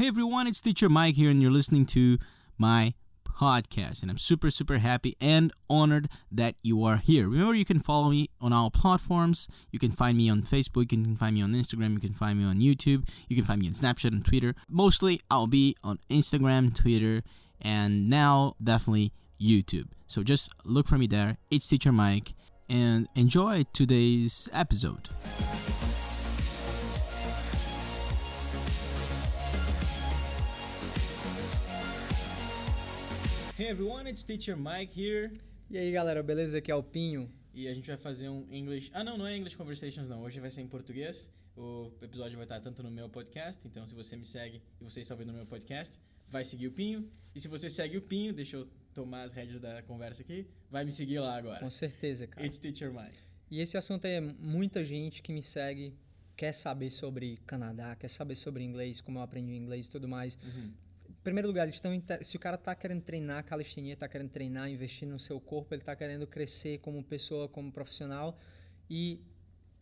Hey everyone, it's Teacher Mike here, and you're listening to my podcast. And I'm super, super happy and honored that you are here. Remember, you can follow me on all platforms. You can find me on Facebook, you can find me on Instagram, you can find me on YouTube, you can find me on Snapchat and Twitter. Mostly, I'll be on Instagram, Twitter, and now definitely YouTube. So just look for me there. It's Teacher Mike, and enjoy today's episode. Hey everyone, it's Teacher Mike here. E aí galera, beleza? Aqui é o Pinho. E a gente vai fazer um English. Ah, não, não é English Conversations, não. Hoje vai ser em português. O episódio vai estar tanto no meu podcast. Então, se você me segue e você está ouvindo no meu podcast, vai seguir o Pinho. E se você segue o Pinho, deixa eu tomar as rédeas da conversa aqui, vai me seguir lá agora. Com certeza, cara. It's Teacher Mike. E esse assunto é muita gente que me segue quer saber sobre Canadá, quer saber sobre inglês, como eu aprendi inglês e tudo mais. Uhum. Em primeiro lugar, eles estão se o cara tá querendo treinar calistenia, tá querendo treinar, investir no seu corpo, ele tá querendo crescer como pessoa, como profissional e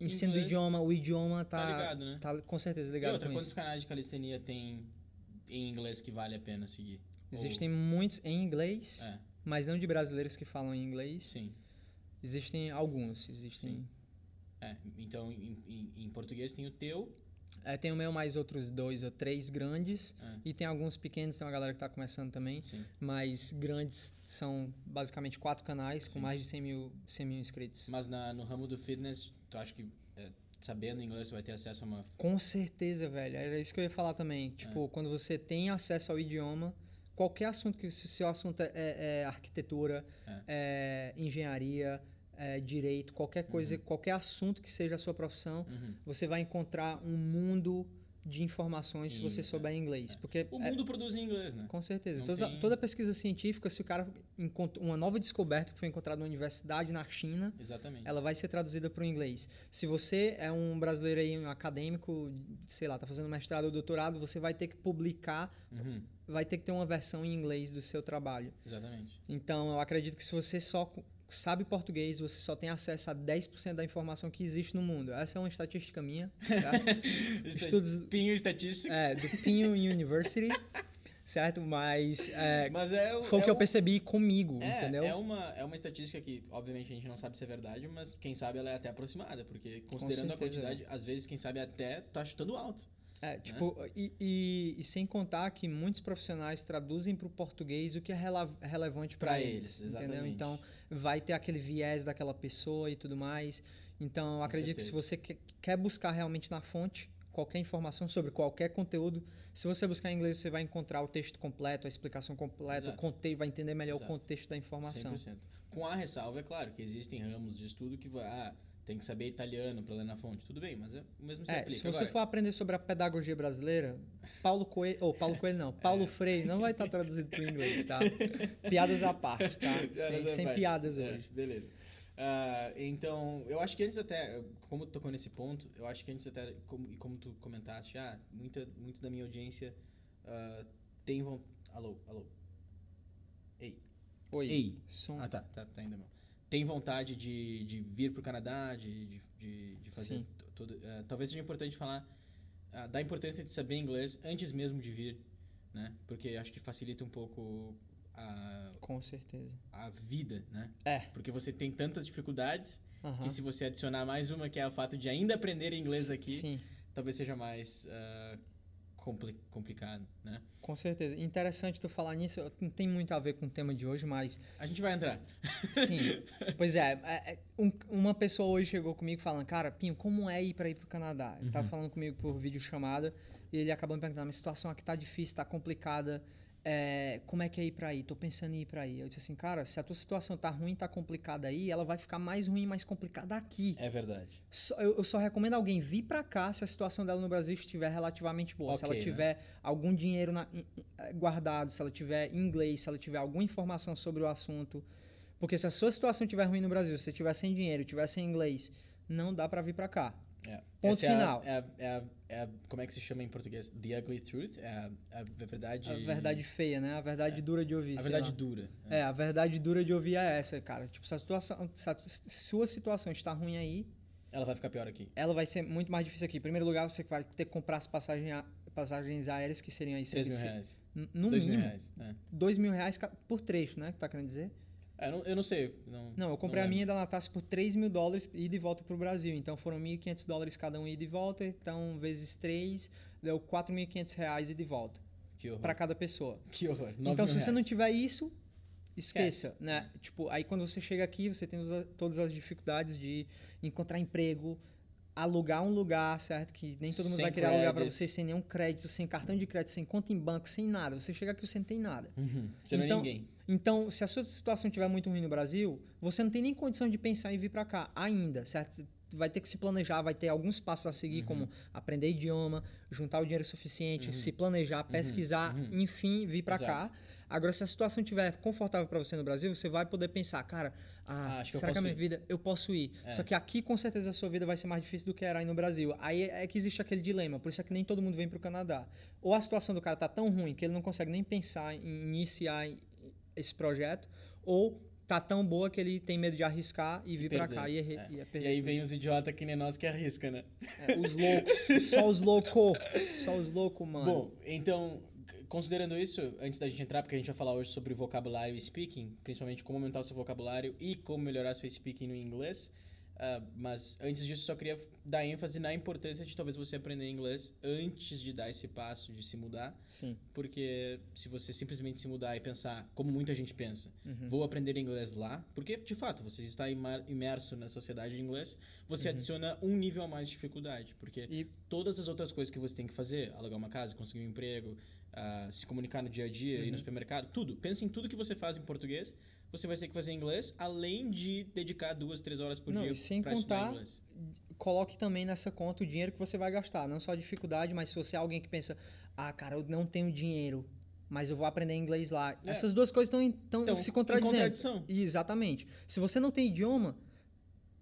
ensino o idioma, o idioma tá, Tá ligado, né? tá com certeza E ligado outra, com quantos isso. canais de calistenia tem em inglês que vale a pena seguir? Existem muitos em inglês, Ou- É, mas não de brasileiros que falam em inglês. sim. Existem alguns, existem Sim. É, então em, em- em português tem o teu. É, tem o meu mais outros dois ou três grandes. É. E tem alguns pequenos, tem uma galera que tá começando também. Sim. Mas grandes são basicamente quatro canais com mais de 100 mil, 100 mil inscritos. Mas na, no ramo do fitness, tu acha que é, sabendo inglês você vai ter acesso a uma. Com certeza, velho. Era isso que eu ia falar também. Tipo, quando você tem acesso ao idioma, qualquer assunto que se o seu assunto é, é arquitetura, é engenharia, é direito, qualquer coisa, qualquer assunto que seja a sua profissão, Uhum. você vai encontrar um mundo de informações se você souber inglês. Porque O é- mundo produz em inglês, né? Com certeza. Toda, tem- toda pesquisa científica, se o cara encontra uma nova descoberta que foi encontrada numa universidade na China, Exatamente. ela vai ser traduzida para o inglês. Se você é um brasileiro aí, um acadêmico, sei lá, tá fazendo mestrado ou doutorado, você vai ter que publicar, Uhum, vai ter que ter uma versão em inglês do seu trabalho. exatamente. Então, eu acredito que se você só sabe português, você só tem acesso a 10% da informação que existe no mundo. Essa é uma estatística minha, tá? Estudos Pinho Statistics. é, do Pinho University, certo? Mas é, Mas é, o- foi o é que eu um- percebi comigo, É, entendeu? é, uma, é uma estatística que, obviamente, a gente não sabe se é verdade, mas quem sabe ela é até aproximada, porque considerando a quantidade, às vezes, quem sabe até tá chutando alto. É, tipo, e, e- e sem contar que muitos profissionais traduzem para o português o que é rela- relevante para eles, eles, entendeu? Então, vai ter aquele viés daquela pessoa e tudo mais. Então, eu acredito que se certeza. você que- quer buscar realmente na fonte qualquer informação sobre qualquer conteúdo, se você buscar em inglês, você vai encontrar o texto completo, a explicação completa, o Exato. contexto, vai entender melhor Exato. o contexto da informação. 100%. Com a ressalva, é claro, que existem ramos de estudo que vai, ah, tem que saber italiano para ler na fonte. Tudo bem, mas é, o mesmo se É, aplica. se você Agora, for aprender sobre a pedagogia brasileira, Paulo Coelho, ou Paulo Coelho não, Paulo É. Freire não vai estar traduzido para o inglês, tá? Piadas à parte, tá? sem Piadas à sem parte. piadas É, hoje. beleza. Ah, então, eu acho que antes até, como tu tocou nesse ponto, eu acho que antes até, como, e como tu comentaste, ah, muita, muito da minha audiência ah, tem vontade... Alô, alô. Ei. Oi. Ei. Som. Ah, tá, tá, tá ainda mal. Tem vontade de, de vir pro Canadá, de, de, de, fazer tudo. eh, talvez seja importante falar ah, da importância de saber inglês antes mesmo de vir, né? Porque acho que facilita um pouco a, Com certeza. a vida, né? É. Porque você tem tantas dificuldades aham. que se você adicionar mais uma, que é o fato de ainda aprender inglês aqui, Sim, talvez seja mais ah, compli- complicado, né? com certeza. Interessante tu falar nisso, não tem muito a ver com o tema de hoje, mas A gente vai entrar. sim. pois é, é, é, um- uma pessoa hoje chegou comigo falando, cara, Pinho, como é ir para ir pro Canadá? Ele Uhum. tava falando comigo por vídeo chamada e ele acabou me perguntando, minha situação aqui tá difícil, tá complicada. É, como é que é ir pra aí? Tô pensando em ir pra aí. Eu disse assim, cara, se a tua situação tá ruim, tá complicada aí, ela vai ficar mais ruim, mais complicada aqui. É verdade. Só- eu, eu só recomendo alguém vir pra cá se a situação dela no Brasil estiver relativamente boa. se Ok, ela né? tiver algum dinheiro na- eh, guardado, se ela tiver inglês, se ela tiver alguma informação sobre o assunto. Porque se a sua situação estiver ruim no Brasil, se você tiver sem dinheiro, tiver sem inglês, não dá pra vir pra cá. É. Ponto é final. É a, é, é como é que se chama em português? The ugly truth? É a, a verdade... A verdade feia, né? A verdade dura de ouvir. A verdade lá. dura. É, a verdade dura de ouvir é essa, cara. Tipo, se a situação, se a sua situação está ruim aí, Ela vai ficar pior aqui. ela vai ser muito mais difícil aqui. Em primeiro lugar, você vai ter que comprar as passagens, passagens aéreas, que seriam aí 3 mil reais. no 2 mil mínimo, reais. É. 2 mil reais por trecho, né? Que tá querendo dizer? É, eu, não, eu não sei. Não, Não, eu comprei a lembro. minha da Natasha por 3 mil dólares e volta pro Brasil. Então foram 1.500 dólares cada um ida e volta. Então, vezes 3, deu 4.500 reais e volta. Que horror. Pra cada pessoa. Que horror. 9 Então, se você não reais. tiver isso, esqueça, né? Tipo, aí quando você chega aqui, você tem todas as dificuldades de encontrar emprego, alugar um lugar, certo? Que nem todo mundo Sem vai querer alugar pra crédito. você sem nenhum crédito, sem cartão de crédito, sem conta em banco, sem nada. Você chega aqui, você não tem nada. Uhum. Você não é Então- ninguém. Então, se a sua situação estiver muito ruim no Brasil, você não tem nem condição de pensar em vir para cá ainda, certo? Vai ter que se planejar, vai ter alguns passos a seguir, como aprender idioma, juntar o dinheiro suficiente, se planejar, pesquisar, enfim, vir para cá. Agora, se a situação estiver confortável para você no Brasil, você vai poder pensar, cara, ah, Ah, acho será que a minha ir. vida eu posso ir? Só que aqui, com certeza, a sua vida vai ser mais difícil do que era aí no Brasil. Aí é que existe aquele dilema, por isso é que nem todo mundo vem para o Canadá. Ou a situação do cara tá tão ruim que ele não consegue nem pensar em iniciar esse projeto, ou tá tão boa que ele tem medo de arriscar e vir para cá e, É. e é E perder aí tudo. vem os idiotas que nem nós que arrisca, né? É, os loucos, só os loucos, só os loucos, mano. Bom, então, considerando isso, antes da gente entrar, porque a gente vai falar hoje sobre vocabulário e speaking, principalmente como aumentar o seu vocabulário e como melhorar seu speaking no inglês. ah, mas antes disso, só queria dar ênfase na importância de talvez você aprender inglês antes de dar esse passo de se mudar. Sim. Porque se você simplesmente se mudar e pensar, como muita gente pensa, Uhum. vou aprender inglês lá, porque de fato você está imerso na sociedade de inglês, você adiciona um nível a mais de dificuldade. Porque Uhum. E todas as outras coisas que você tem que fazer, alugar uma casa, conseguir um emprego, ah, se comunicar no dia a dia, Uhum. ir no supermercado, tudo. Pensa em tudo que você faz em português, você vai ter que fazer em inglês, além de dedicar duas, três horas por Não, dia e sem contar- inglês. coloque também nessa conta o dinheiro que você vai gastar. Não só a dificuldade, mas se você é alguém que pensa, ah, cara, eu não tenho dinheiro, mas eu vou aprender inglês lá. É. Essas duas coisas estão Então, se em contradizendo. contradição. Exatamente. Se você não tem idioma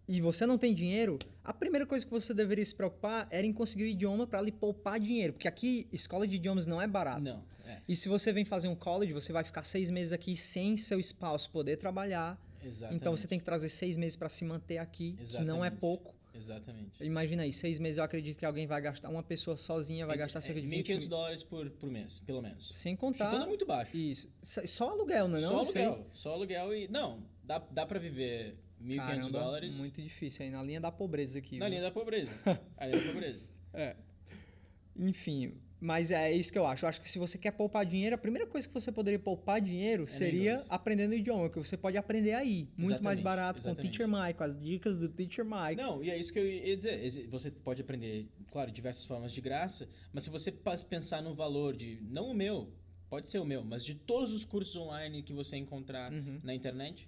e você não tem dinheiro, a primeira coisa que você deveria se preocupar era em conseguir o idioma para lhe poupar dinheiro. Porque aqui, escola de idiomas não é barato. Não, é. E se você vem fazer um college, você vai ficar seis meses aqui sem seu spouse poder trabalhar. Exatamente. Então você tem que trazer seis meses para se manter aqui, que não é Exatamente. pouco. Exatamente. Imagina aí, seis meses eu acredito que alguém vai gastar, uma pessoa sozinha vai gastar cerca de 20 1.500 mil. dólares por, por mês, pelo menos. Sem contar. Chutando muito baixo. Isso. Só aluguel, não é? só não? Aluguel. Só aluguel e. Não, dá, dá pra viver 1.500 Caramba, dólares Muito difícil aí, na linha da pobreza aqui. na viu? linha da pobreza. a linha da pobreza. É. Enfim, mas é isso que eu acho. Eu acho que se você quer poupar dinheiro, a primeira coisa que você poderia poupar dinheiro seria inglês. aprendendo o idioma, que você pode aprender aí. Muito mais Exatamente, barato com o exatamente. Teacher Mike, com as dicas do Teacher Mike. Não, e é isso que eu ia dizer. Você pode aprender, claro, diversas formas de graça, mas se você pensar no valor de, não o meu, pode ser o meu, mas de todos os cursos online que você encontrar Uhum. na internet,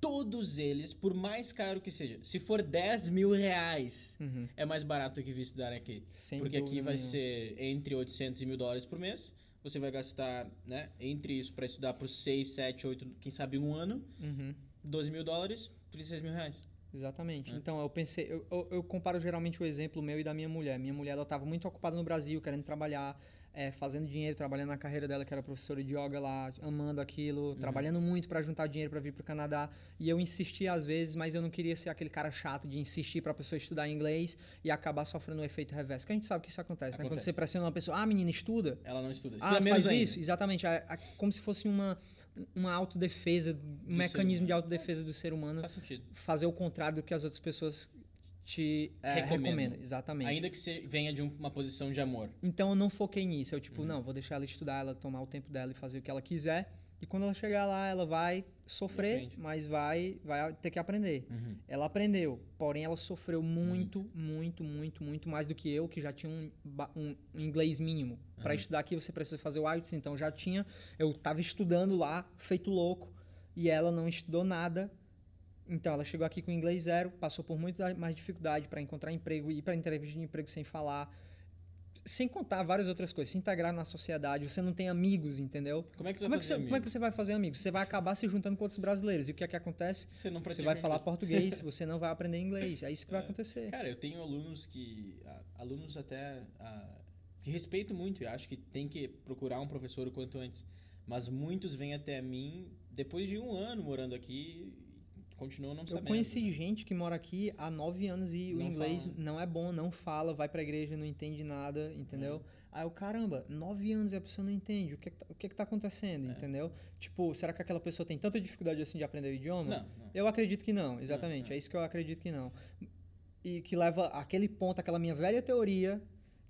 todos eles, por mais caro que seja, se for 10 mil reais, Uhum. é mais barato que vir estudar aqui. Sem Porque aqui vai nenhuma. ser entre 800 e mil dólares por mês. Você vai gastar, né, entre isso para estudar por 6, 7, 8, quem sabe um ano, Uhum. 12 mil dólares, 36 mil reais. Exatamente. É. Então, eu pensei, eu, eu, eu comparo geralmente o exemplo meu e da minha mulher. Minha mulher, ela estava muito ocupada no Brasil, querendo trabalhar, é, fazendo dinheiro, trabalhando na carreira dela, que era professora de yoga lá, amando aquilo, trabalhando muito para juntar dinheiro para vir para o Canadá. E eu insisti às vezes, mas eu não queria ser aquele cara chato de insistir para a pessoa estudar inglês e acabar sofrendo um efeito reverso. Que a gente sabe que isso acontece, né? Quando Acontece. você pressiona uma pessoa, ah, menina, estuda. Ela não estuda. Estuda Ah, faz ainda. isso, exatamente. É- é como se fosse uma, uma autodefesa, um ser mecanismo de autodefesa do ser humano Faz sentido. fazer o contrário do que as outras pessoas te é, Recomendam. recomendam. Exatamente. Ainda que você venha de um- uma posição de amor. Então eu não foquei nisso. Eu, tipo, Uhum. não, vou deixar ela estudar, ela tomar o tempo dela e fazer o que ela quiser. E quando ela chegar lá, ela vai sofrer, mas vai, vai ter que aprender. Uhum. Ela aprendeu, porém ela sofreu muito, muito, muito, muito mais do que eu, que já tinha um, um inglês mínimo. Para estudar aqui você precisa fazer o IELTS, então já tinha. Eu tava estudando lá, feito louco, e ela não estudou nada. Então ela chegou aqui com inglês zero, passou por muito mais dificuldade para encontrar emprego, ir para entrevista de emprego sem falar. Sem contar várias outras coisas, se integrar na sociedade, você não tem amigos, entendeu? Como é que você Como vai é que, fazer você, como é que você vai fazer amigos? Você vai acabar se juntando com outros brasileiros. E o que é que acontece? Você não Você vai falar inglês. português, você não vai aprender inglês. É isso que vai acontecer. Cara, eu tenho alunos que... Alunos até... ah, que respeito muito. Eu acho que tem que procurar um professor o quanto antes. Mas muitos vêm até mim depois de um ano morando aqui e continuam não Eu sabendo. conheci gente que mora aqui há nove anos e o Não inglês fala. não é bom, não fala, vai pra igreja, não entende nada, entendeu? Aí o caramba, nove anos e a pessoa não entende. O que é que tá, o que é que tá acontecendo, é. entendeu? Tipo, será que aquela pessoa tem tanta dificuldade assim de aprender o idioma? Não. não. Eu acredito que não, exatamente. Não. É isso que eu acredito que não. E que leva aquele ponto, aquela minha velha teoria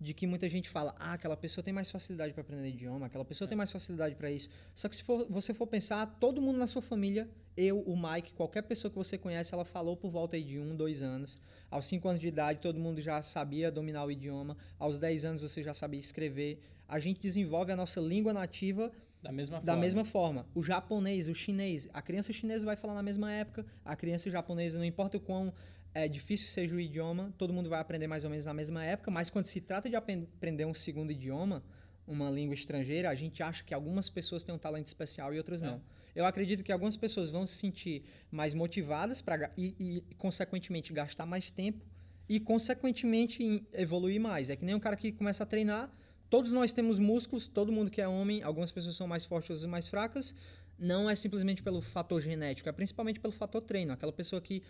de que muita gente fala, ah, aquela pessoa tem mais facilidade para aprender idioma, aquela pessoa é. tem mais facilidade para isso. Só que se for, você for pensar, todo mundo na sua família, eu, o Mike, qualquer pessoa que você conhece, ela falou por volta de um, dois anos. Aos cinco anos de idade, todo mundo já sabia dominar o idioma. Aos dez anos, você já sabia escrever. A gente desenvolve a nossa língua nativa da mesma, da mesma forma. O japonês, o chinês, a criança chinesa vai falar na mesma época, a criança japonesa, não importa o quão é difícil seja o idioma, todo mundo vai aprender mais ou menos na mesma época, mas quando se trata de aprender um segundo idioma, uma língua estrangeira, a gente acha que algumas pessoas têm um talento especial e outras não. É. Eu acredito que algumas pessoas vão se sentir mais motivadas para e, e, consequentemente, gastar mais tempo e, consequentemente, evoluir mais. É que nem um cara que começa a treinar. Todos nós temos músculos, todo mundo que é homem, algumas pessoas são mais fortes, outras mais fracas. Não é simplesmente pelo fator genético, é principalmente pelo fator treino. Aquela pessoa que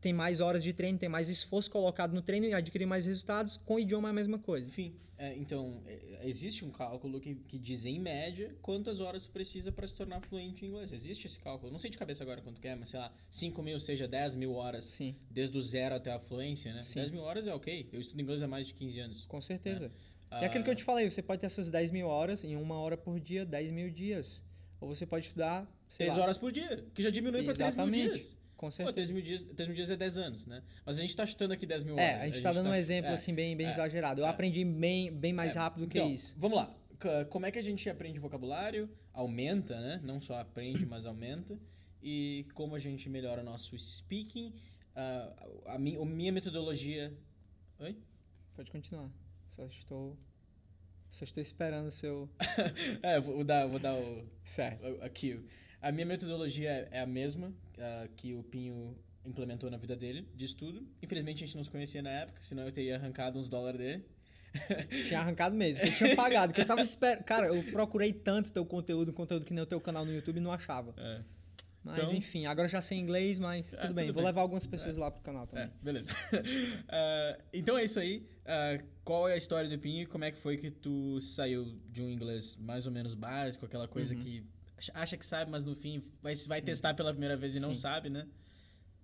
tem mais horas de treino, tem mais esforço colocado no treino e adquirir mais resultados. Com o idioma é a mesma coisa. Enfim, é, então, é, existe um cálculo que, que diz, em média, quantas horas tu precisa para se tornar fluente em inglês. Existe esse cálculo. Não sei de cabeça agora quanto que é, mas sei lá, 5 mil, seja 10 mil horas. Sim. Desde o zero até a fluência, né? Sim. 10 mil horas é ok. Eu estudo inglês há mais de 15 anos. Com certeza. É, é aquilo que eu te falei, você pode ter essas 10 mil horas em uma hora por dia, 10 mil dias. Ou você pode estudar. 3 horas por dia, que já diminui para 3 mil dias. Com certeza. Pô, 3 mil, dias, 3 mil dias é 10 anos, né? Mas a gente está chutando aqui 10 mil horas. É, a gente está dando tá, um exemplo é, assim bem, bem é, exagerado. Eu é, aprendi bem, bem mais é, rápido que então, isso. Vamos lá. Como é que a gente aprende vocabulário? Aumenta, né? Não só aprende, mas aumenta. E como a gente melhora nosso speaking. Uh, a, minha, a minha metodologia... Oi? Pode continuar. Só estou... Só estou esperando o seu... é, vou dar, vou dar o... Certo. Aqui. A minha metodologia é a mesma uh, que o Pinho implementou na vida dele, de estudo. Infelizmente a gente não se conhecia na época, senão eu teria arrancado uns dólares dele. tinha arrancado mesmo, eu tinha pagado, que eu tava esperando. Cara, eu procurei tanto teu conteúdo, conteúdo que nem o teu canal no YouTube e não achava. É. Mas então, enfim, agora já sei inglês, mas tudo, é, bem. Tudo Vou bem. levar algumas pessoas é. lá pro canal também. É, beleza. uh, então é isso aí. Uh, qual é a história do Pinho e como é que foi que tu saiu de um inglês mais ou menos básico, aquela coisa uhum. que acha que sabe, mas no fim vai, vai testar pela primeira vez e não Sim. sabe, né?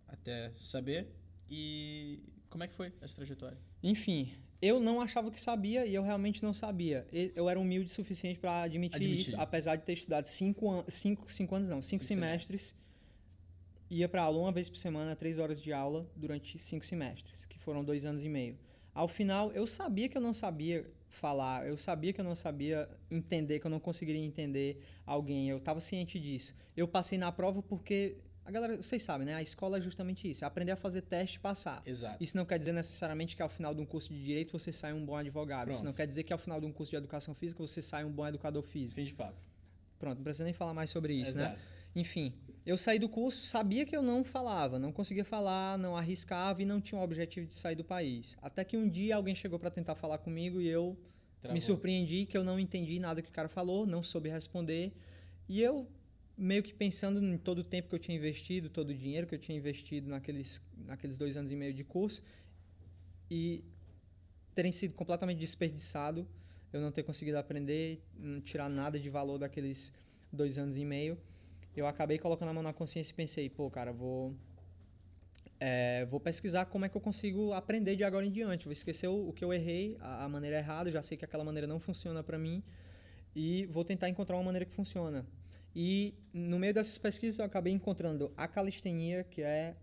Até saber. E como é que foi essa trajetória? Enfim, eu não achava que sabia e eu realmente não sabia. Eu era humilde o suficiente para admitir, admitir, isso, apesar de ter estudado cinco, an cinco, cinco anos, não, cinco, cinco semestres. semestres. Ia para aula uma vez por semana, três horas de aula durante cinco semestres, que foram dois anos e meio. Ao final, eu sabia que eu não sabia falar, eu sabia que eu não sabia entender, que eu não conseguiria entender alguém, eu estava ciente disso. Eu passei na prova porque a galera, vocês sabem, né? A escola é justamente isso, é aprender a fazer teste e passar. Exato. Isso não quer dizer necessariamente que ao final de um curso de direito você sai um bom advogado. Pronto. Isso não quer dizer que ao final de um curso de educação física você sai um bom educador físico. Fim de papo. Pronto, não precisa nem falar mais sobre isso, né? Exato. né? Enfim, eu saí do curso, sabia que eu não falava, não conseguia falar, não arriscava e não tinha o objetivo de sair do país. Até que um dia alguém chegou para tentar falar comigo e eu Travou. me surpreendi que eu não entendi nada que o cara falou, não soube responder. E eu meio que pensando em todo o tempo que eu tinha investido, todo o dinheiro que eu tinha investido naqueles, naqueles dois anos e meio de curso e terem sido completamente desperdiçado, eu não ter conseguido aprender, não tirar nada de valor daqueles dois anos e meio eu acabei colocando a mão na consciência e pensei, pô, cara, vou é, vou pesquisar como é que eu consigo aprender de agora em diante. Vou esquecer o, o que eu errei, a, a, maneira errada, já sei que aquela maneira não funciona para mim e vou tentar encontrar uma maneira que funciona. E no meio dessas pesquisas eu acabei encontrando a calistenia, que é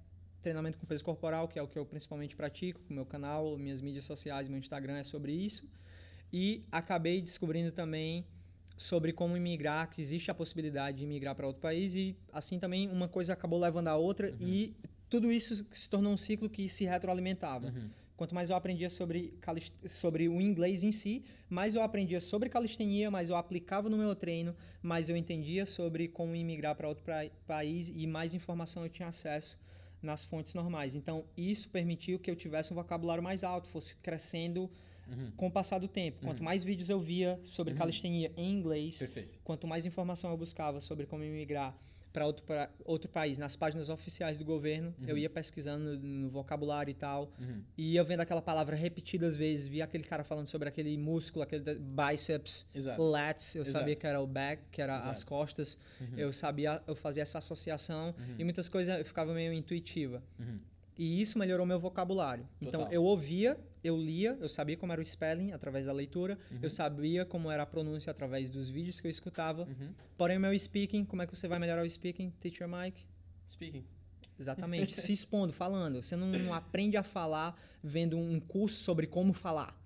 treinamento com peso corporal, que é o que eu principalmente pratico, meu canal, minhas mídias sociais, meu Instagram é sobre isso. E acabei descobrindo também sobre como imigrar, que existe a possibilidade de imigrar para outro país e assim também uma coisa acabou levando a outra uhum. e tudo isso se tornou um ciclo que se retroalimentava. Uhum. Quanto mais eu aprendia sobre, sobre o inglês em si, mais eu aprendia sobre calistenia, mais eu aplicava no meu treino, mais eu entendia sobre como imigrar para outro pra país e mais informação eu tinha acesso nas fontes normais. Então, isso permitiu que eu tivesse um vocabulário mais alto, fosse crescendo uhum. com o passar do tempo. Quanto uhum. mais vídeos eu via sobre uhum. calistenia em inglês, Perfeito. quanto mais informação eu buscava sobre como imigrar para outro, pra outro país, nas páginas oficiais do governo, Uhum. eu ia pesquisando no, no vocabulário e tal, e ia vendo aquela palavra repetidas vezes, via aquele cara falando sobre aquele músculo, aquele bíceps, Exato. lats, eu Exato. sabia que era o back, que era as Exato. Uhum. costas, eu sabia, eu fazia essa associação, e muitas coisas eu ficava meio intuitiva. E isso melhorou meu vocabulário. Então Total. eu ouvia, eu lia, eu sabia como era o spelling através da leitura, Uhum. eu sabia como era a pronúncia através dos vídeos que eu escutava. Uhum. Porém, o meu speaking, como é que você vai melhorar o speaking, Teacher Mike? Speaking. Exatamente, se expondo, falando. Você não aprende a falar vendo um curso sobre como falar.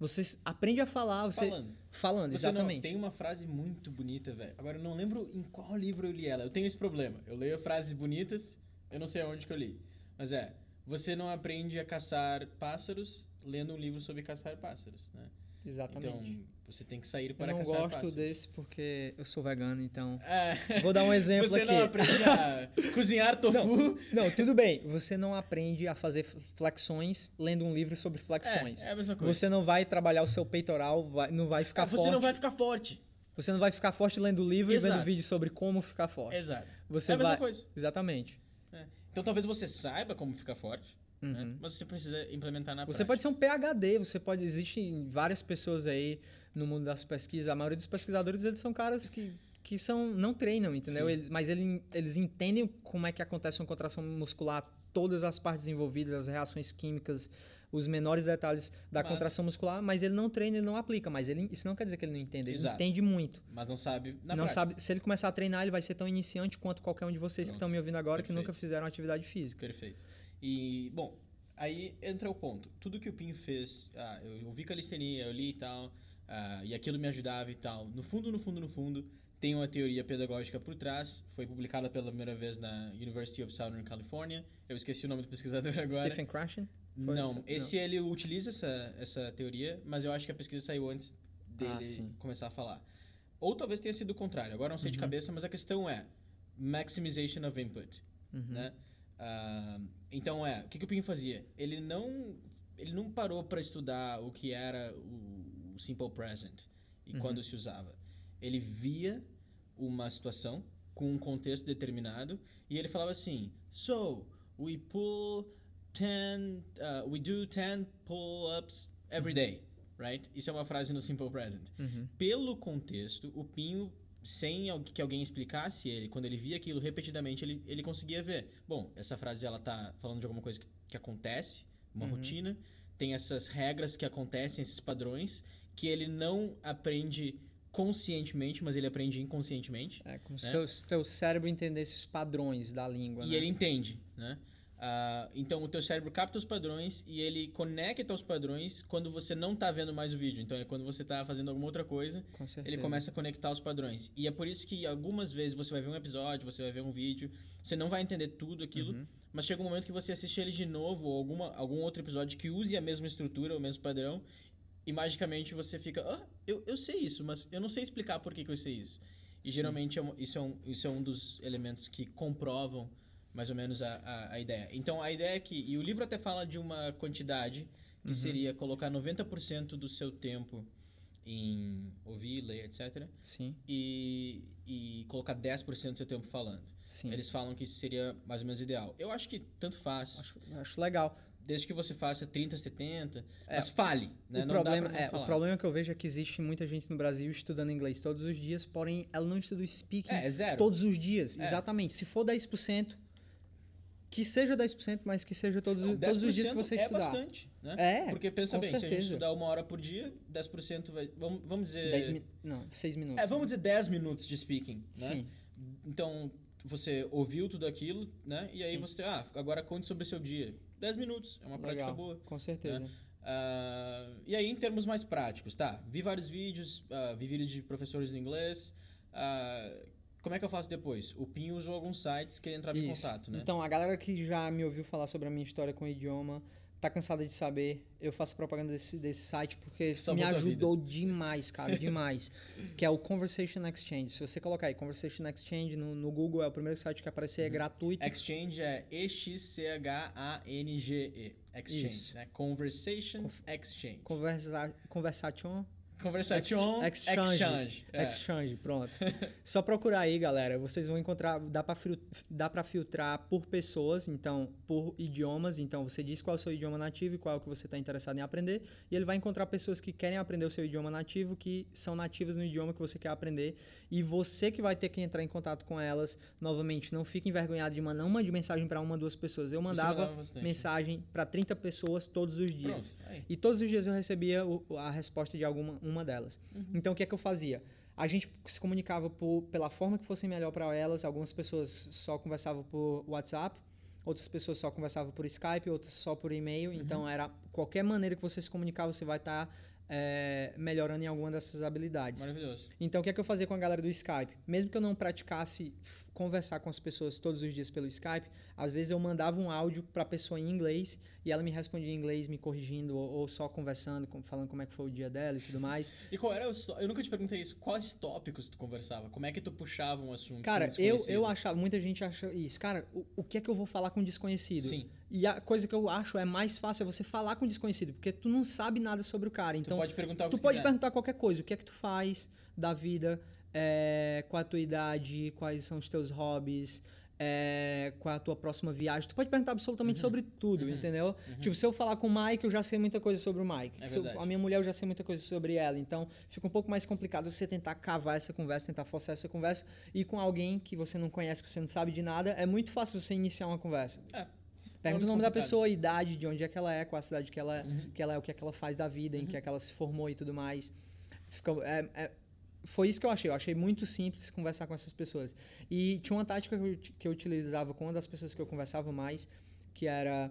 Você aprende a falar, você Falando. falando, Você exatamente. não, tem uma frase muito bonita, velho. Agora eu não lembro em qual livro eu li ela. Eu tenho esse problema. Eu leio frases bonitas, eu não sei aonde que eu li. Mas é, você não aprende a caçar pássaros lendo um livro sobre caçar pássaros, né? Exatamente. Então, você tem que sair eu para não caçar gosto pássaros. desse porque eu sou vegano, então. É. Vou dar um exemplo você aqui. não aprende a cozinhar tofu. Não, tudo bem. Você não aprende a fazer flexões lendo um livro sobre flexões. É, é a mesma coisa. Você não vai trabalhar o seu peitoral, vai- não vai ficar você forte. não vai ficar forte. Você não vai ficar forte lendo livro e Exato. vendo vídeo sobre como ficar forte. Exato. Você é a mesma vai. coisa. Exatamente. É. Então talvez você saiba como ficar forte, né? mas você precisa implementar na Uhum. Você prática. pode ser um PhD, você pode. Existem várias pessoas aí no mundo das pesquisas. A maioria dos pesquisadores eles são caras que, que são, não treinam, entendeu? Eles, mas ele, eles entendem como é que acontece uma contração muscular, todas as partes envolvidas, as reações químicas, os menores detalhes da Mas- contração muscular, mas ele não treina, ele não aplica. Mas ele, isso não quer dizer que ele não entende, ele Exato. entende muito. Mas não sabe na não prática. sabe, se ele começar a treinar, ele vai ser tão iniciante quanto qualquer um de vocês que Pronto. estão me ouvindo agora que Perfeito. nunca fizeram atividade física. Perfeito. E, bom, aí entra o ponto. Tudo que o Pinho fez, ah, eu, eu vi calistenia, eu li e tal, ah, e aquilo me ajudava e tal. No fundo, no fundo, no fundo, tem uma teoria pedagógica por trás. Foi publicada pela primeira vez na University of Southern California. Eu esqueci o nome do pesquisador agora. Stephen Krashen? Foi Não, isso? esse ele utiliza essa, essa teoria, mas eu acho que a pesquisa saiu antes dele Ah, começar a falar. Ou talvez tenha sido o contrário, agora não sei de Uhum. cabeça, mas a questão é maximization of input, Uhum. né? Ah, então é, o que, que o Pinho fazia? Ele não, ele não parou para estudar o que era o, o simple present e Uhum. quando se usava. Ele via uma situação com um contexto determinado e ele falava assim: "So, we pull 10 uh, we do 10 pull-ups every day", right? Isso é uma frase no simple present. Uhum. Pelo contexto, o Pinho sem que alguém explicasse ele, quando ele via aquilo repetidamente, ele, ele conseguia ver. Bom, essa frase ela tá falando de alguma coisa que, que acontece, uma rotina, tem essas regras que acontecem, esses padrões, que ele não aprende conscientemente, mas ele aprende inconscientemente. É, como se o teu cérebro entendesse os padrões da língua, E né? ele entende, né? Ah, então o teu cérebro capta os padrões e ele conecta os padrões quando você não tá vendo mais o vídeo. Então é quando você tá fazendo alguma outra coisa, Com ele começa a conectar os padrões. E é por isso que algumas vezes você vai ver um episódio, você vai ver um vídeo, você não vai entender tudo aquilo, Uhum. mas chega um momento que você assiste ele de novo ou alguma, algum outro episódio que use a mesma estrutura, o mesmo padrão, e magicamente você fica, ah, eu, eu sei isso, mas eu não sei explicar por que, que eu sei isso. E geralmente é isso, é um, isso é um dos elementos que comprovam mais ou menos a, a, a ideia. Então a ideia é que, e o livro até fala de uma quantidade que seria colocar 90% do seu tempo em ouvir, ler, etc. Sim, E, e colocar 10% do seu tempo falando. sim. Eles falam que isso seria mais ou menos ideal. Eu acho que tanto faz, Acho, acho legal. desde que você faça 30, 70, É, mas fale, né? o, não problema, é, falar. o problema que eu vejo é que existe muita gente no Brasil estudando inglês todos os dias, porém ela não estuda o speaking É, é todos os dias. É. Exatamente. Se for 10%, que seja 10%, mas que seja todos, Não, todos os dias que 10% você é estudar. bastante, né? É, Porque pensa bem, se a gente certeza. estudar uma hora por dia, 10% vai... Vamos, vamos dizer... 10 min... Não, 6 minutos. É, vamos dizer 10 minutos de speaking, né? Sim. Então, você ouviu tudo aquilo, né? E aí Sim. você, ah, agora conte sobre o seu dia. 10 minutos, é uma prática Legal, boa. com certeza. né? Ah, e aí, em termos mais práticos, tá? Vi vários vídeos, ah, vi vídeos de professores de inglês. ah, como é que eu faço depois? O Pinho usou alguns sites que ele entrava em contato, né? Então, a galera que já me ouviu falar sobre a minha história com o idioma, tá cansada de saber, eu faço propaganda desse, desse site porque Salvou me ajudou demais, cara, demais. que é o Conversation Exchange. Se você colocar aí Conversation Exchange no, no Google, é o primeiro site que aparecer, é Uhum. gratuito. Exchange é E-X-C-H-A-N-G-E. Exchange, Isso. né? Conversation Exchange. Conversa, conversation. Conversation Ex- exchange. exchange. É. Exchange, pronto. Só procurar aí, galera. Vocês vão encontrar. Dá pra filtrar por pessoas, então, por idiomas. Então, você diz qual é o seu idioma nativo e qual é o que você está interessado em aprender. E ele vai encontrar pessoas que querem aprender o seu idioma nativo, que são nativas no idioma que você quer aprender. E você que vai ter que entrar em contato com elas. Novamente, não fique envergonhado de mandar uma de mensagem para uma, duas pessoas. Eu mandava mandava mensagem para 30 pessoas todos os dias. Pronto. E todos os dias eu recebia a resposta de alguma uma delas. Então o que é que eu fazia? A gente se comunicava por, pela forma que fosse melhor para elas. Algumas pessoas só conversavam por WhatsApp, outras pessoas só conversavam por Skype, outras só por e-mail. Então era qualquer maneira que você se comunicar, você vai estar melhorando em alguma dessas habilidades. Maravilhoso. Então, o que é que eu fazia com a galera do Skype? Mesmo que eu não praticasse conversar com as pessoas todos os dias pelo Skype, às vezes eu mandava um áudio para a pessoa em inglês e ela me respondia em inglês, me corrigindo ou, ou só conversando, falando como é que foi o dia dela e tudo mais. E qual era os... Eu nunca te perguntei isso. Quais tópicos tu conversava? Como é que tu puxava um assunto? Cara, um eu, eu achava, muita gente acha isso. Cara, o, o que é que eu vou falar com um desconhecido? Sim. E a coisa que eu acho é mais fácil é você falar com um desconhecido, porque tu não sabe nada sobre o cara. Tu Então, pode perguntar o Tu tu pode perguntar qualquer coisa. O que é que tu faz da vida? É, qual a tua idade? Quais são os teus hobbies? É, qual a tua próxima viagem? Tu pode perguntar absolutamente Uhum. sobre tudo, entendeu? Tipo, se eu falar com o Mike, eu já sei muita coisa sobre o Mike. É eu- a minha mulher, eu já sei muita coisa sobre ela. Então, fica um pouco mais complicado você tentar cavar essa conversa, tentar forçar essa conversa. E com alguém que você não conhece, que você não sabe de nada, é muito fácil você iniciar uma conversa. É. Pergunta o nome da complicado. pessoa, a idade, de onde é que ela é, qual a cidade que ela, Uhum. que ela é, o que é que ela faz da vida, em que é que ela se formou e tudo mais. Fica, é- é- foi isso que eu achei. Eu achei muito simples conversar com essas pessoas. E tinha uma tática que eu, que eu utilizava com uma das pessoas que eu conversava mais, que era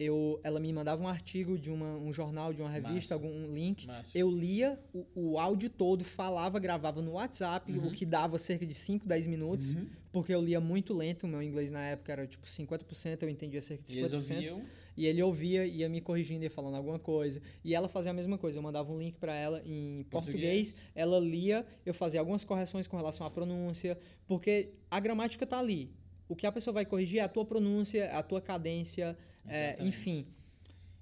eu, ela me mandava um artigo de uma, um jornal, de uma revista, Massa. algum um link. Massa. Eu lia o, o áudio todo, falava, gravava no WhatsApp, Uhum. o que dava cerca de 5, 10 minutos, porque eu lia muito lento. O meu inglês na época era tipo 50%, eu entendia cerca de E eles 50%. ouviam. E ele ouvia, ia me corrigindo, ia falando alguma coisa. E ela fazia a mesma coisa. Eu mandava um link para ela em português. Português. ela lia, eu fazia algumas correções com relação à pronúncia, porque a gramática tá ali. O que a pessoa vai corrigir é a tua pronúncia, a tua cadência, é, enfim.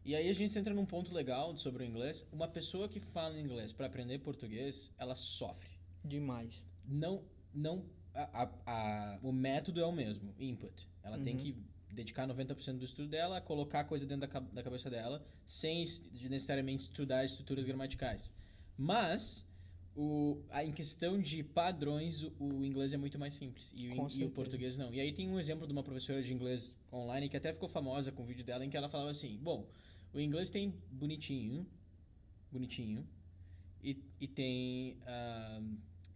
E aí a gente entra num ponto legal sobre o inglês. Uma pessoa que fala inglês para aprender português, ela sofre. Demais. Não, não, a, a- a- o método é o mesmo, input. Ela Uhum. tem que dedicar 90% do estudo dela a colocar a coisa dentro da, da cabeça dela, sem es- necessariamente estudar estruturas gramaticais. Mas, o, a, em questão de padrões, o, o inglês é muito mais simples. E o, e o português não. E aí tem um exemplo de uma professora de inglês online que até ficou famosa com o vídeo dela, em que ela falava assim, bom, o inglês tem bonitinho, bonitinho, e, e tem, ah,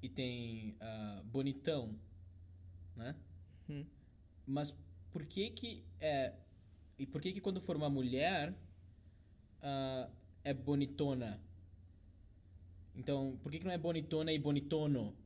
e tem ah, bonitão, né? Hum. Mas por que que é e por que que quando for uma mulher ah, é bonitona? Então, por que que não é bonitona e bonitono,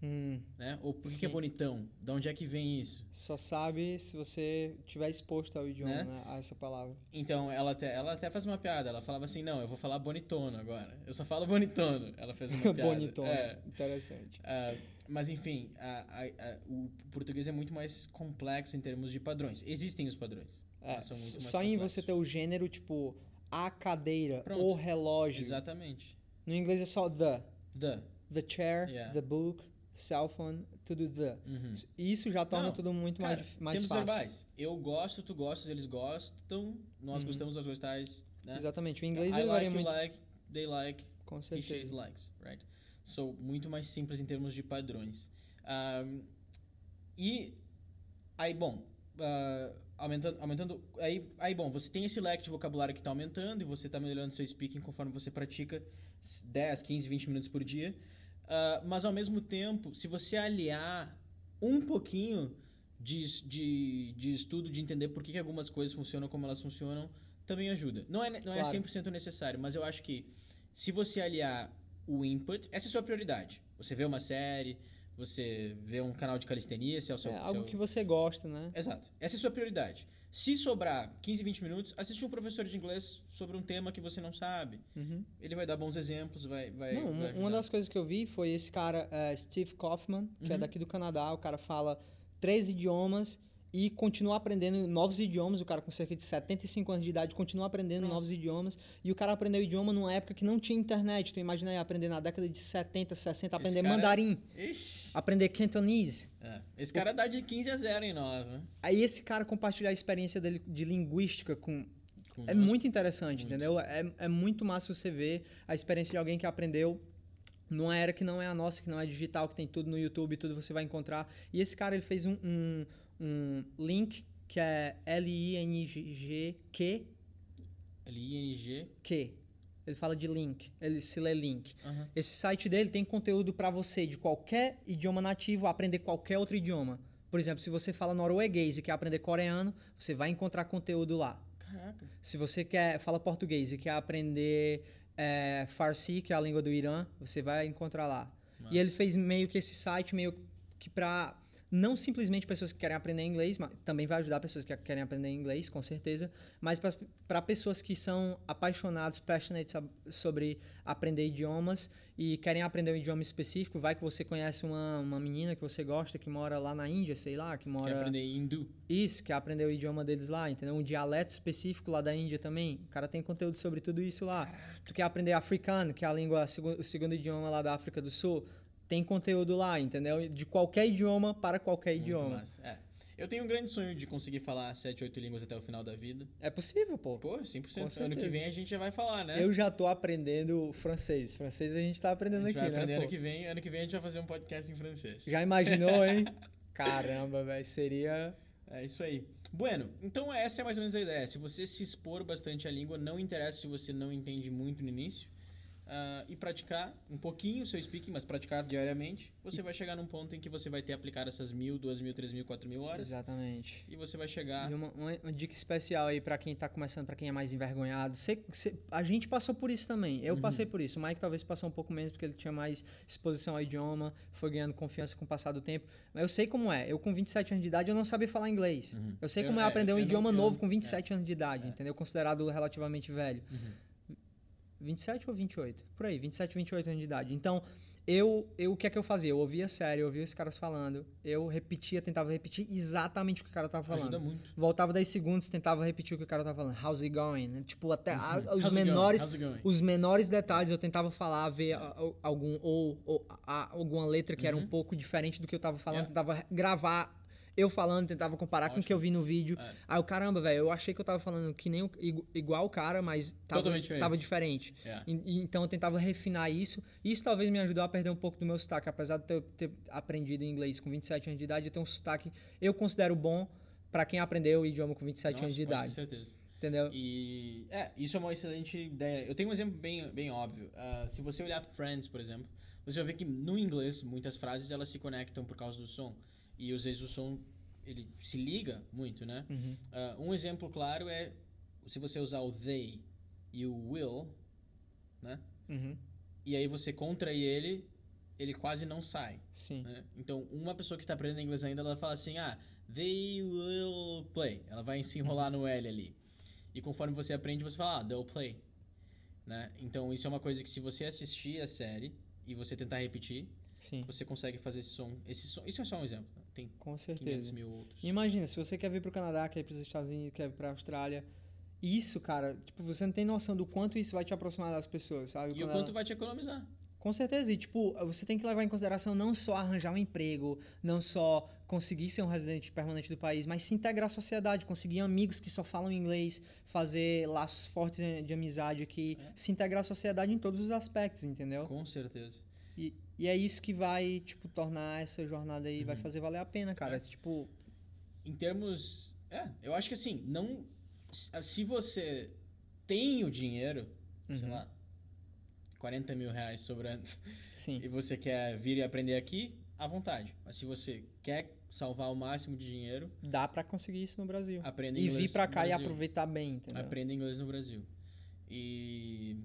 Hum, né? Ou por que, que é bonitão? Da onde é que vem isso? só sabe se você tiver exposto ao idioma, Né? né, a essa palavra. Então, ela até, ela até faz uma piada. Ela falava assim, não, eu vou falar bonitono agora. Eu só falo bonitono. Ela fez uma piada. Bonitona. É. Interessante. Ah, mas enfim, a- a- a- o português é muito mais complexo em termos de padrões. Existem os padrões. É, só em complexos. você ter o gênero, tipo, a cadeira, Pronto. o relógio. Exatamente. No inglês é só the. The. The chair, Yeah. the book, cell phone, tudo the. Uhum. Isso já torna Não, tudo muito Cara, mais, mais temos fácil. verbais. Eu gosto, tu gostas, eles gostam, nós gostamos, nós gostais. Né? Exatamente. O Uhum. inglês I ele varia like, you muito. like, they like, Com he, certeza. likes, right? So, muito mais simples em termos de padrões. Ahm, e aí, bom, ah, aumentando, aumentando aí, aí, bom, você tem esse leque de vocabulário que está aumentando e você está melhorando seu speaking conforme você pratica s- 10, 15, 20 minutos por dia. Ah, mas ao mesmo tempo, se você aliar um pouquinho de, de, de estudo, de entender por que, que algumas coisas funcionam como elas funcionam, também ajuda. Não é, não é Claro. 100% necessário, mas eu acho que se você aliar o input, essa é a sua prioridade. Você vê uma série, você vê um canal de calistenia, esse é o seu... É algo seu- que você gosta, né? Exato. Essa é a sua prioridade. Se sobrar 15, 20 minutos, assiste um professor de inglês sobre um tema que você não sabe. Uhum. Ele vai dar bons exemplos, vai, vai, Não, vai uma, das coisas que eu vi foi esse cara, eh, Steve Kaufman, que é Uhum. daqui do Canadá. O cara fala três idiomas e continua aprendendo novos idiomas. O cara com cerca de 75 anos de idade continua aprendendo Nossa. novos idiomas. E o cara aprendeu idioma numa época que não tinha internet. Tu imagina aí aprender na década de 70, 60, aprender cara- mandarim, Ixi. aprender cantonese. É. Esse cara dá de 15 a 0 em nós, né? Aí esse cara compartilhar a experiência dele de linguística com. Com É nós. muito interessante, entendeu? É, é muito massa você ver a experiência de alguém que aprendeu numa era que não é a nossa, que não é digital, que tem tudo no YouTube, tudo você vai encontrar. E esse cara, ele fez um, um, um link que é L-I-N-G-Q, L-I-N-G. que ele fala de link, ele se lê link. Aham. Esse site dele tem conteúdo para você de qualquer idioma nativo aprender qualquer outro idioma. Por exemplo, se você fala norueguês e quer aprender coreano, você vai encontrar conteúdo lá. Caraca. Se você quer fala português e quer aprender é, Farsi, que é a língua do Irã, você vai encontrar lá. Massa. E ele fez meio que esse site meio que para não simplesmente pessoas que querem aprender inglês, mas também vai ajudar pessoas que querem aprender inglês, com certeza, mas para pessoas que são apaixonados, passionate sobre aprender idiomas e querem aprender um idioma específico, vai que você conhece uma, uma menina que você gosta que mora lá na Índia, sei lá, que mora Quer aprender hindu? isso, quer aprender o idioma deles lá, entendeu? Um dialeto específico lá da Índia também. O cara tem conteúdo sobre tudo isso lá. Tu quer aprender africano, que é a língua, o segundo idioma lá da África do Sul, tem conteúdo lá, entendeu? De qualquer idioma para qualquer Muito idioma. massa. É. Eu tenho um grande sonho de conseguir falar 7, 8 línguas até o final da vida. É possível, pô. Pô, 100%. Com Ano que vem a gente já vai falar, né? Eu já tô aprendendo francês. Francês a gente tá aprendendo gente aqui, vai né, aprender pô? ano que vem. Ano que vem a gente vai fazer um podcast em francês. Já imaginou, hein? Caramba, velho, seria É isso aí. Bueno, então essa é mais ou menos a ideia. Se você se expor bastante à língua, não interessa se você não entende muito no início, ah, e praticar um pouquinho o seu speaking, mas praticar diariamente, você vai chegar num ponto em que você vai ter aplicado essas mil, duas mil, três mil, quatro mil horas, exatamente. e você vai chegar... E uma, uma- uma dica especial aí pra quem tá começando, pra quem é mais envergonhado. Cê- cê- a gente passou por isso também. Eu passei por isso. O Mike talvez passou um pouco menos porque ele tinha mais exposição ao idioma, foi ganhando confiança com o passar do tempo. Mas eu sei como é. Eu com 27 anos de idade eu não sabia falar inglês. Eu sei Eu- como é é, aprender um eu não- idioma eu novo não- com 27 anos de idade, entendeu? Considerado relativamente velho. 27 ou 28? Por aí, 27, 28 anos de idade. Então, eu, eu o que é que eu fazia? Eu ouvia série, eu ouvia os caras falando, eu repetia, tentava repetir exatamente o que o cara tava falando. Ajuda muito. Voltava 10 segundos, tentava repetir o que o cara tava falando. How's it going? Tipo, até a- os Uhum. How's menores os menores detalhes eu tentava falar, ver a- a- algum ou, ou a- alguma letra que era um pouco diferente do que eu tava falando, Uhum. Yeah. tentava gravar eu falando, tentava comparar com o que eu vi no vídeo. É. Aí o caramba, velho, eu achei que eu tava falando que nem o- igu- igual o cara, mas tava, Totalmente diferente. tava diferente. Yeah. E- então eu tentava refinar isso. Isso talvez me ajudou a perder um pouco do meu sotaque. Apesar de ter, ter aprendido inglês com 27 anos de idade, eu tenho um sotaque eu considero bom pra quem aprendeu o idioma com 27 Nossa, anos de idade. certeza. Entendeu? E é, isso é uma excelente ideia. Eu tenho um exemplo bem, bem óbvio. Ah, se você olhar Friends, por exemplo, você vai ver que no inglês muitas frases elas se conectam por causa do som. E às vezes o som ele se liga muito, né? Uhum. Ah, um exemplo claro é se você usar o they e o will, né? Uhum. E aí você contrai ele, ele quase não sai. Sim. né? Então, uma pessoa que está aprendendo inglês ainda, ela fala assim, ah, they will play. Ela vai se enrolar no L ali. E conforme você aprende, você fala, ah, they'll play. Né? Então, isso é uma coisa que se você assistir a série e você tentar repetir, Sim. você consegue fazer esse som. Esse som isso é só um exemplo. Tem Com 500 certeza. mil outros. Imagina, se você quer vir pro Canadá, quer ir pros Estados Unidos, quer ir pra Austrália. Isso, cara, tipo, você não tem noção do quanto isso vai te aproximar das pessoas, sabe? E o quanto ela- vai te economizar. Com certeza, e tipo, você tem que levar em consideração não só arranjar um emprego, não só conseguir ser um residente permanente do país, mas se integrar à sociedade, conseguir amigos que só falam inglês, fazer laços fortes de de amizade aqui, se integrar à sociedade em todos os aspectos, entendeu? Com certeza. E, e é isso que vai, tipo, tornar essa jornada aí, vai Uhum. fazer valer a pena, cara. É. Tipo, Em termos... É, eu acho que assim, não... Se você tem o dinheiro, sei Uhum. lá, 40 mil reais sobrando, sim. e você quer vir e aprender aqui, à vontade. Mas se você quer salvar o máximo de dinheiro, Dá pra conseguir isso no Brasil. aprenda E inglês vir pra no cá e aproveitar bem, entendeu? Aprenda inglês no Brasil. E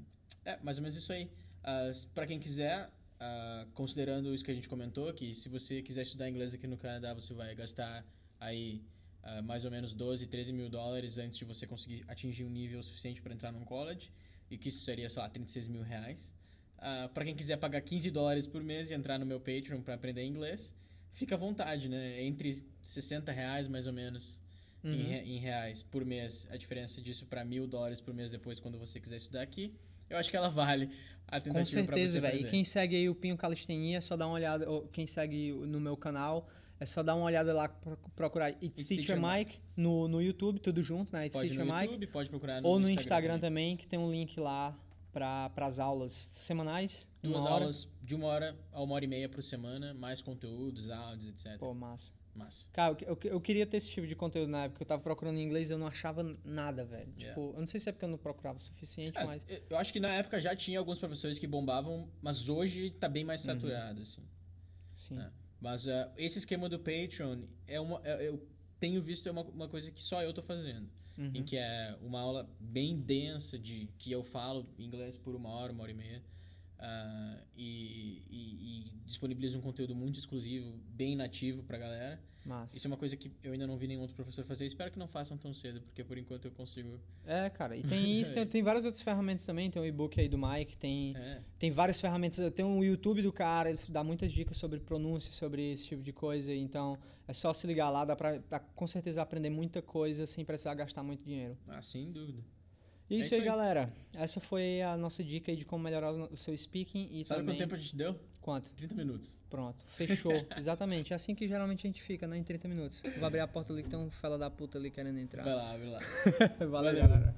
é mais ou menos isso aí. Ah, s- pra quem quiser, ah, considerando isso que a gente comentou, que se você quiser estudar inglês aqui no Canadá, você vai gastar aí ah, mais ou menos 12, 13 mil dólares antes de você conseguir atingir um nível suficiente para entrar num college. E que isso seria, sei lá, 36 mil reais. Ah, para quem quiser pagar 15 dólares por mês e entrar no meu Patreon para aprender inglês, fica à vontade, né? Entre 60 reais mais ou menos uhum. em, re, em, reais por mês. A diferença disso para mil dólares por mês depois, quando você quiser estudar aqui, eu acho que ela vale a tentativa Com certeza, velho. E quem segue aí o Pinho Calistenia, é só dá uma olhada. Ou quem segue no meu canal, é só dar uma olhada lá, procurar It's, It's Teacher, Teacher Mike no, no YouTube, tudo junto, né? It's pode Teacher no Mike. YouTube, pode procurar no Ou no Instagram, Instagram também, que tem um link lá para as aulas semanais. Duas aulas de uma hora a uma hora e meia por semana, mais conteúdos, áudios, etc. Pô, massa. Massa. Cara, eu, eu, queria ter esse tipo de conteúdo na época. Eu tava procurando em inglês e eu não achava nada, velho. Yeah. Tipo, eu não sei se é porque eu não procurava o suficiente, é, mas. Eu acho que na época já tinha alguns professores que bombavam, mas hoje tá bem mais uhum. saturado, uhum. assim. Sim. É. Mas uh, esse esquema do Patreon é uma. É, eu tenho visto é uma, uma coisa que só eu tô fazendo. Uhum. Em que é uma aula bem densa de que eu falo inglês por uma hora, uma hora e meia. Uh, e, e, e disponibiliza um conteúdo muito exclusivo, bem nativo pra galera. Massa. Isso é uma coisa que eu ainda não vi nenhum outro professor fazer. Espero que não façam tão cedo, porque por enquanto eu consigo. É, cara. E tem isso, tem, tem várias outras ferramentas também. Tem o e-book aí do Mike, tem, é. tem várias ferramentas. Tem o YouTube do cara, ele dá muitas dicas sobre pronúncia, sobre esse tipo de coisa. Então é só se ligar lá, dá pra dá, com certeza aprender muita coisa sem precisar gastar muito dinheiro. Ah, sem dúvida. É isso, isso aí, aí, galera. Essa foi a nossa dica aí de como melhorar o seu speaking. E Sabe também... quanto tempo a gente deu? Quanto? 30 minutos. Pronto, fechou. Exatamente. É assim que geralmente a gente fica, né? Em 30 minutos. Vou abrir a porta ali que tem um fela da puta ali querendo entrar. Vai lá, vai lá. Valeu, Valeu. galera.